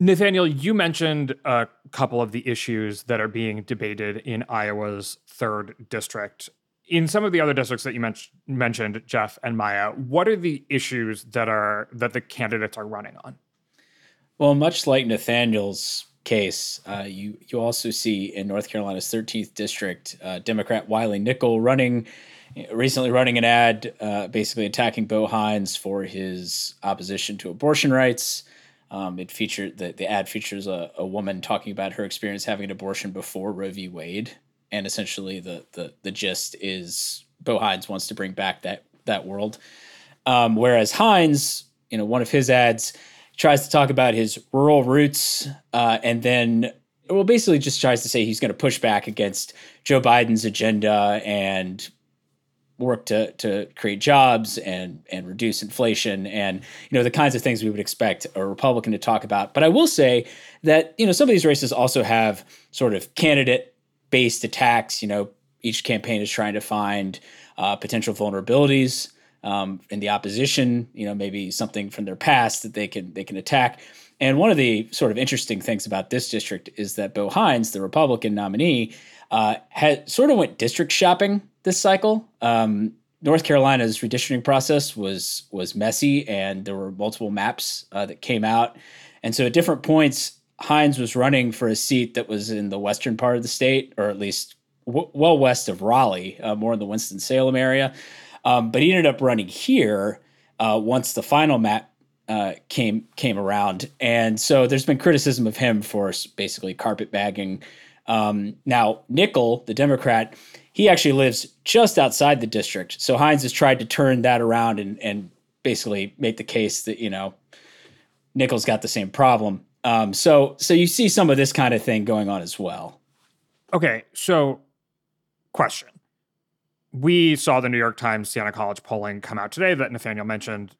Nathaniel, you mentioned a couple of the issues that are being debated in Iowa's third district. in some of the other districts that you men- mentioned, Geoff and Maya, what are the issues that are that the candidates are running on? Well, much like Nathaniel's case, uh, you you also see in North Carolina's 13th district, uh, Democrat Wiley Nickel running recently running an ad uh, basically attacking Bo Hines for his opposition to abortion rights. Um, it featured the, the ad features a, a woman talking about her experience having an abortion before Roe v. Wade, and essentially the the the gist is Bo Hines wants to bring back that that world. Um, whereas Hines, you know, one of his ads tries to talk about his rural roots, uh, and then well, basically just tries to say he's going to push back against Joe Biden's agenda and work to to create jobs and and reduce inflation and you know the kinds of things we would expect a Republican to talk about. But I will say that you know some of these races also have sort of candidate based attacks. You know, each campaign is trying to find uh, potential vulnerabilities um, in the opposition. You know, maybe something from their past that they can they can attack. And one of the sort of interesting things about this district is that Bo Hines, the Republican nominee, uh, had sort of went district shopping this cycle. Um, North Carolina's redistricting process was was messy, and there were multiple maps uh, that came out. And so, at different points, Hines was running for a seat that was in the western part of the state, or at least w- well west of Raleigh, uh, more in the Winston Salem area. Um, but he ended up running here uh, once the final map uh, came came around, and so there's been criticism of him for basically carpetbagging. Um, now, Nickel, the Democrat, he actually lives just outside the district. So Hines has tried to turn that around and, and basically make the case that, you know, Nickel's got the same problem. Um, so so you see some of this kind of thing going on as well. Okay, so question. We saw the New York Times Siena College polling come out today that Nathaniel mentioned.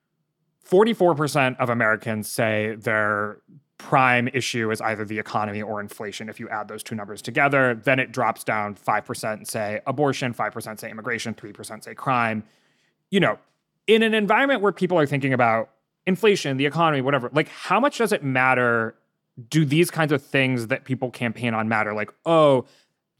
44% of Americans say they're prime issue is either the economy or inflation. If you add those two numbers together, then it drops down 5% say abortion, 5% say immigration, 3% say crime. You know, in an environment where people are thinking about inflation, the economy, whatever, like how much does it matter? Do these kinds of things that people campaign on matter? Like, oh,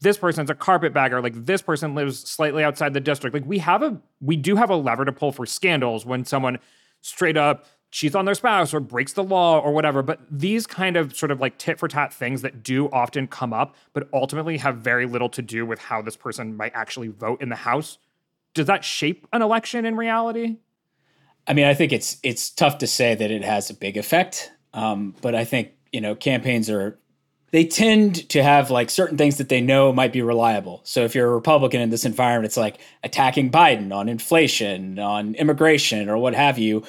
this person's a carpetbagger, like this person lives slightly outside the district. Like we have a we do have a lever to pull for scandals when someone straight up cheats on their spouse or breaks the law or whatever. But these kind of sort of like tit for tat things that do often come up, but ultimately have very little to do with how this person might actually vote in the House. Does that shape an election in reality? I mean, I think it's it's tough to say that it has a big effect, um, but I think you know campaigns are they tend to have like certain things that they know might be reliable. So if you're a Republican in this environment, it's like attacking Biden on inflation, on immigration, or what have you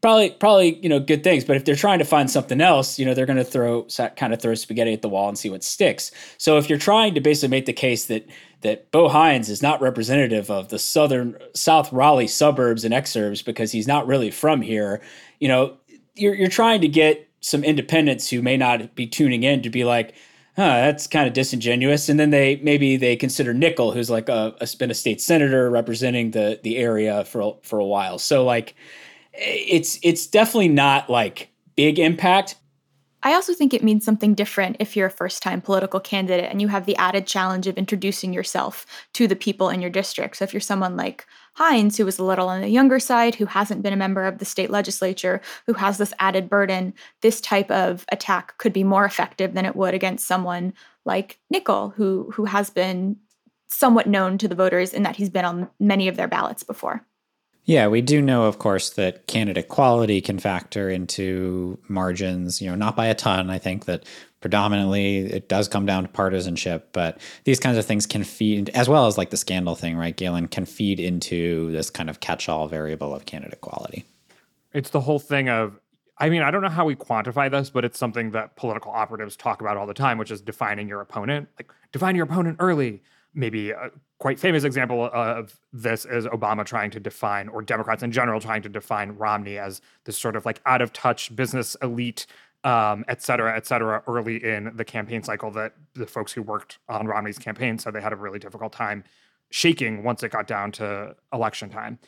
probably probably you know good things but if they're trying to find something else you know they're going to throw kind of throw spaghetti at the wall and see what sticks so if you're trying to basically make the case that that Bo Hines is not representative of the southern South Raleigh suburbs and exurbs because he's not really from here you know you're you're trying to get some independents who may not be tuning in to be like huh, that's kind of disingenuous. And then they maybe they consider Nickel, who's like a, a been a state senator representing the the area for for a while. So like, it's it's definitely not like big impact. I also think it means something different if you're a first time political candidate and you have the added challenge of introducing yourself to the people in your district. So if you're someone like Hines, who is a little on the younger side, who hasn't been a member of the state legislature, who has this added burden, this type of attack could be more effective than it would against someone like Nickel, who who has been somewhat known to the voters in that he's been on many of their ballots before. Yeah, we do know, of course, that candidate quality can factor into margins, you know, not by a ton. I think that predominantly it does come down to partisanship, but these kinds of things can feed, as well as like the scandal thing, right, Galen, can feed into this kind of catch all variable of candidate quality. It's the whole thing of, I mean, I don't know how we quantify this, but it's something that political operatives talk about all the time, which is defining your opponent. Like, define your opponent early maybe a quite famous example of this is Obama trying to define, or Democrats in general trying to define Romney as this sort of like out of touch business elite, um, et cetera, et cetera, early in the campaign cycle that the folks who worked on Romney's campaign said they had a really difficult time shaking once it got down to election time.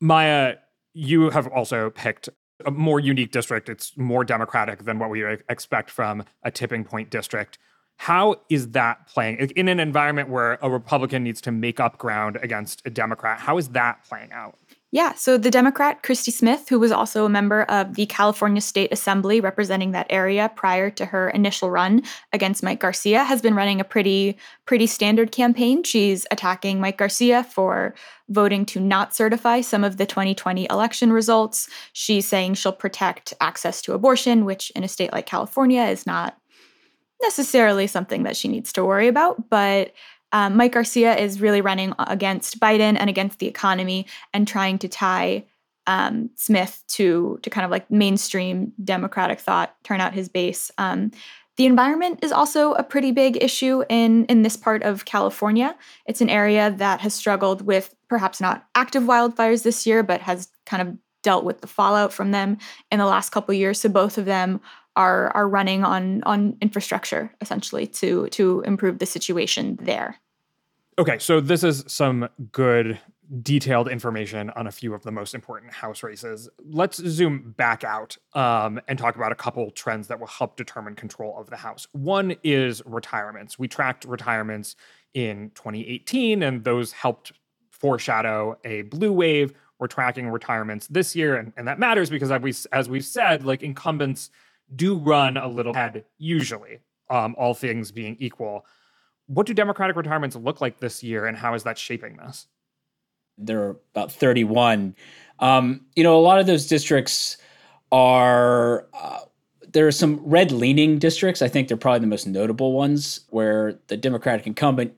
Maya, you have also picked a more unique district. It's more democratic than what we expect from a tipping point district How is that playing in an environment where a Republican needs to make up ground against a Democrat? How is that playing out? Yeah, so the Democrat Christy Smith, who was also a member of the California State Assembly representing that area prior to her initial run against Mike Garcia, has been running a pretty pretty standard campaign. She's attacking Mike Garcia for voting to not certify some of the 2020 election results. She's saying she'll protect access to abortion, which in a state like California is not necessarily something that she needs to worry about, but um, Mike Garcia is really running against Biden and against the economy and trying to tie um, Smith to to kind of like mainstream Democratic thought, turn out his base. Um, the environment is also a pretty big issue in in this part of California. It's an area that has struggled with perhaps not active wildfires this year, but has kind of dealt with the fallout from them in the last couple years. So both of them are are running on on infrastructure essentially to to improve the situation there. Okay, so this is some good detailed information on a few of the most important House races. Let's zoom back out um, and talk about a couple trends that will help determine control of the House. One is retirements. We tracked retirements in 2018, and those helped foreshadow a blue wave. We're tracking retirements this year, and, and that matters because as, we, as we've said, like incumbents do run a little ahead usually, um, all things being equal what do Democratic retirements look like this year, and how is that shaping this? There are about 31. Um, you know, a lot of those districts are. Uh, there are some red leaning districts. I think they're probably the most notable ones where the Democratic incumbent,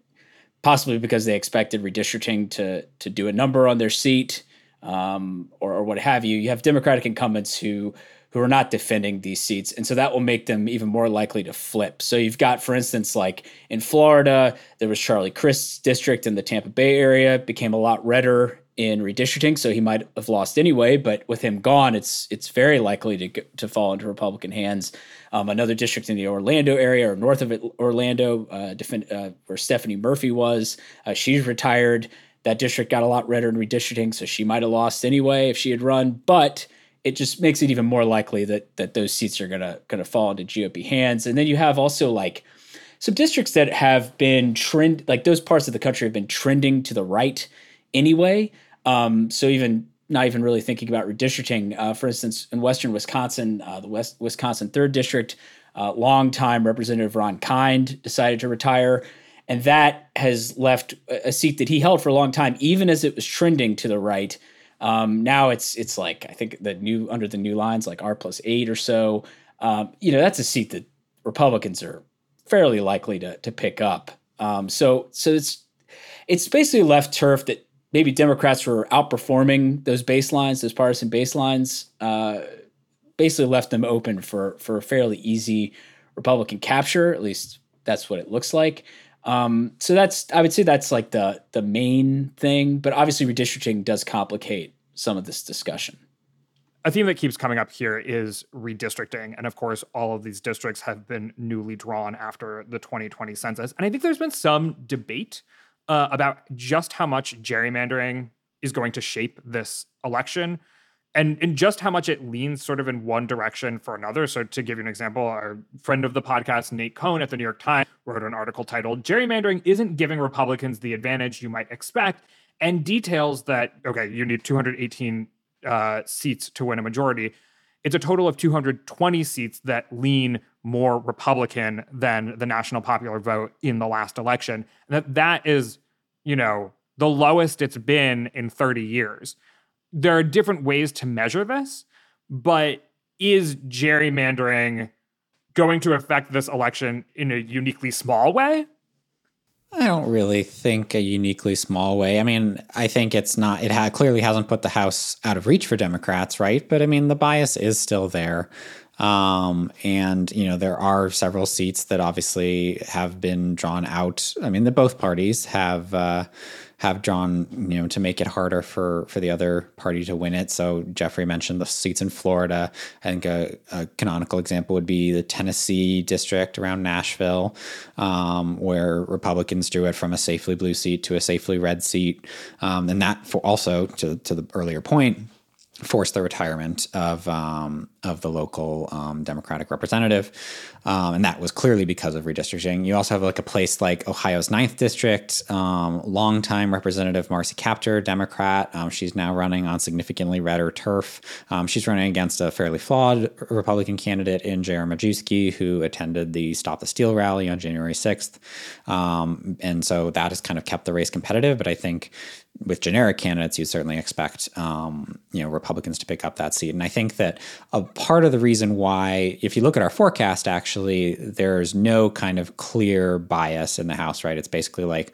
possibly because they expected redistricting to to do a number on their seat um, or, or what have you, you have Democratic incumbents who who are not defending these seats. And so that will make them even more likely to flip. So you've got, for instance, like in Florida, there was Charlie Crist's district in the Tampa Bay area, became a lot redder in redistricting, so he might have lost anyway. But with him gone, it's it's very likely to to fall into Republican hands. Um, another district in the Orlando area or north of Orlando, uh, defend, uh, where Stephanie Murphy was, uh, she's retired. That district got a lot redder in redistricting, so she might have lost anyway if she had run. But it just makes it even more likely that that those seats are gonna gonna fall into GOP hands. And then you have also like some districts that have been trend like those parts of the country have been trending to the right anyway. Um, so even not even really thinking about redistricting. Uh, for instance, in western Wisconsin, uh, the West Wisconsin third district, uh, longtime Representative Ron Kind decided to retire. And that has left a seat that he held for a long time, even as it was trending to the right. Um, now it's it's like I think the new under the new lines like R plus eight or so. Um, you know that's a seat that Republicans are fairly likely to to pick up. Um, so so it's it's basically left turf that maybe Democrats were outperforming those baselines, those partisan baselines. Uh, basically left them open for for a fairly easy Republican capture. At least that's what it looks like. Um, so that's I would say that's like the the main thing, but obviously redistricting does complicate some of this discussion. A theme that keeps coming up here is redistricting. And of course, all of these districts have been newly drawn after the 2020 census. And I think there's been some debate uh, about just how much gerrymandering is going to shape this election and, and just how much it leans sort of in one direction for another. So, to give you an example, our friend of the podcast, Nate Cohn at the New York Times, wrote an article titled Gerrymandering Isn't Giving Republicans the Advantage You Might Expect, and details that, okay, you need 218 uh, seats to win a majority. It's a total of 220 seats that lean more Republican than the national popular vote in the last election. And that that is, you know, the lowest it's been in 30 years there are different ways to measure this, but is gerrymandering going to affect this election in a uniquely small way? I don't really think a uniquely small way. I mean, I think it's not, it ha- clearly hasn't put the House out of reach for Democrats, right? But I mean, the bias is still there. Um, and, you know, there are several seats that obviously have been drawn out. I mean, the both parties have, uh, have drawn, you know, to make it harder for for the other party to win it. So Geoffrey mentioned the seats in Florida. I think a, a canonical example would be the Tennessee district around Nashville, um, where Republicans drew it from a safely blue seat to a safely red seat, um, and that for also to to the earlier point force the retirement of um, of the local um, Democratic representative, um, and that was clearly because of redistricting. You also have like a place like Ohio's Ninth District, um, longtime Representative Marcy Kaptur, Democrat. Um, she's now running on significantly redder turf. Um, she's running against a fairly flawed Republican candidate in J.R. Majewski, who attended the Stop the Steal rally on January sixth, and so that has kind of kept the race competitive. But I think with generic candidates, you'd certainly expect um, you know Republicans to pick up that seat. And I think that a part of the reason why, if you look at our forecast, actually, there's no kind of clear bias in the House. Right? It's basically like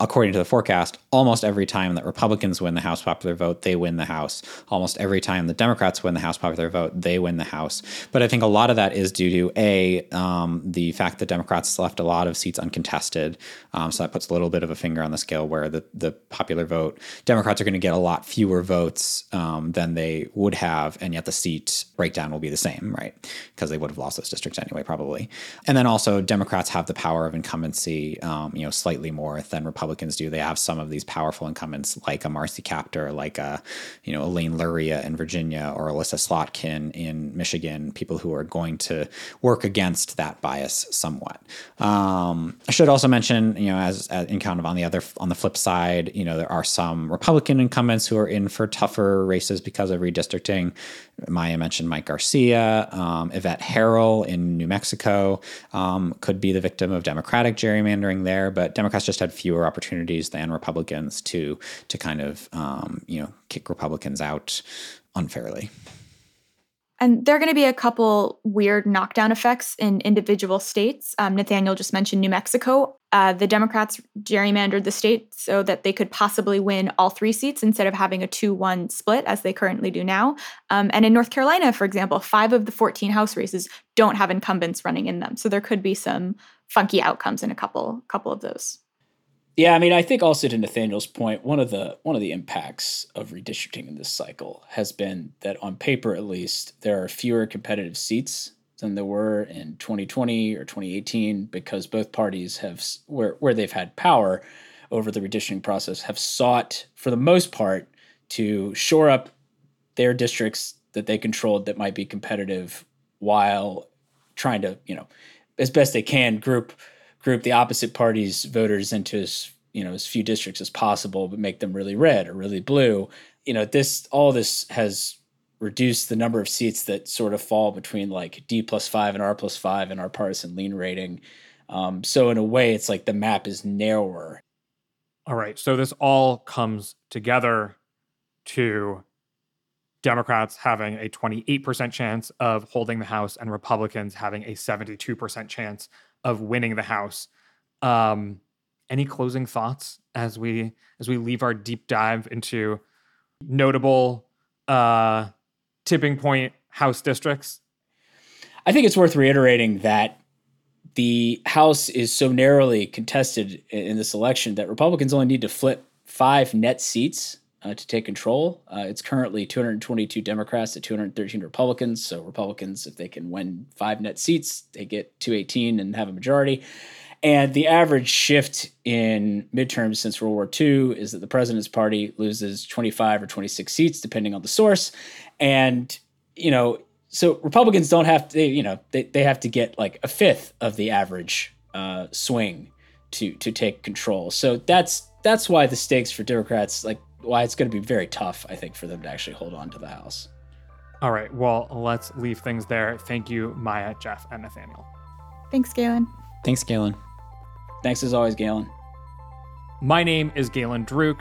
according to the forecast, almost every time that Republicans win the House popular vote, they win the House. Almost every time the Democrats win the House popular vote, they win the House. But I think a lot of that is due to a um, the fact that Democrats left a lot of seats uncontested. Um, so that puts a little bit of a finger on the scale where the the popular vote Democrats are going to get a lot fewer votes um, than they would have, and yet the seat breakdown will be the same, right? Because they would have lost those districts anyway, probably. And then also Democrats have the power of incumbency, um, you know, slightly more than Republicans do. They have some of these powerful incumbents like a Marcy Kaptur, like a, you know, Elaine Luria in Virginia or Elissa Slotkin in Michigan, people who are going to work against that bias somewhat. Um, I should also mention, you know, as, as in kind of on the other, on the flip side, you know, there are some Republican incumbents who are in for tougher races because of redistricting. Maya mentioned Mike Garcia, um, Yvette Herrell in New Mexico um, could be the victim of Democratic gerrymandering there, but Democrats just had fewer opportunities than Republicans to to kind of um, you know kick Republicans out unfairly. And there are going to be a couple weird knockdown effects in individual states. Um, Nathaniel just mentioned New Mexico. Uh, the Democrats gerrymandered the state so that they could possibly win all three seats instead of having a 2 1 split as they currently do now. Um, and in North Carolina, for example, five of the 14 House races don't have incumbents running in them. So there could be some funky outcomes in a couple, couple of those. Yeah, I mean, I think also to Nathaniel's point, one of the one of the impacts of redistricting in this cycle has been that on paper at least, there are fewer competitive seats than there were in 2020 or 2018 because both parties have where where they've had power over the redistricting process have sought for the most part to shore up their districts that they controlled that might be competitive while trying to, you know, as best they can group group the opposite party's voters into as you know as few districts as possible, but make them really red or really blue. You know, this all this has reduced the number of seats that sort of fall between like D plus five and R plus five in our partisan lean rating. Um, so in a way, it's like the map is narrower. All right. So this all comes together to Democrats having a 28% chance of holding the House and Republicans having a 72% chance of winning the House. Um, any closing thoughts as we as we leave our deep dive into notable uh, tipping point House districts? I think it's worth reiterating that the House is so narrowly contested in this election that Republicans only need to flip five net seats uh, to take control. Uh, it's currently 222 Democrats to 213 Republicans. So Republicans, if they can win five net seats, they get 218 and have a majority. And the average shift in midterms since World War II is that the president's party loses 25 or 26 seats, depending on the source. And, you know, so Republicans don't have to, you know, they, they have to get like a fifth of the average uh, swing to to take control. So that's that's why the stakes for Democrats, like why it's going to be very tough, I think, for them to actually hold on to the House. All right. Well, let's leave things there. Thank you, Maya, Geoff, and Nathaniel. Thanks, Galen. Thanks, Galen. Thanks as always, Galen. My name is Galen Druke.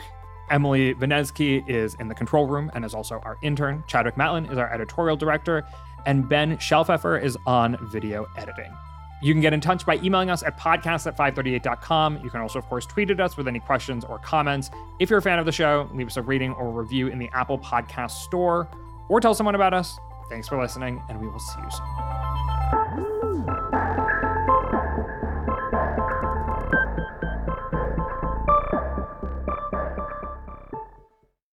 Emily Vinesky is in the control room and is also our intern. Chadwick Matlin is our editorial director. And Ben Shelfeffer is on video editing. You can get in touch by emailing us at podcast at 538.com. You can also, of course, tweet at us with any questions or comments. If you're a fan of the show, leave us a rating or review in the Apple Podcast Store or tell someone about us. Thanks for listening, and we will see you soon.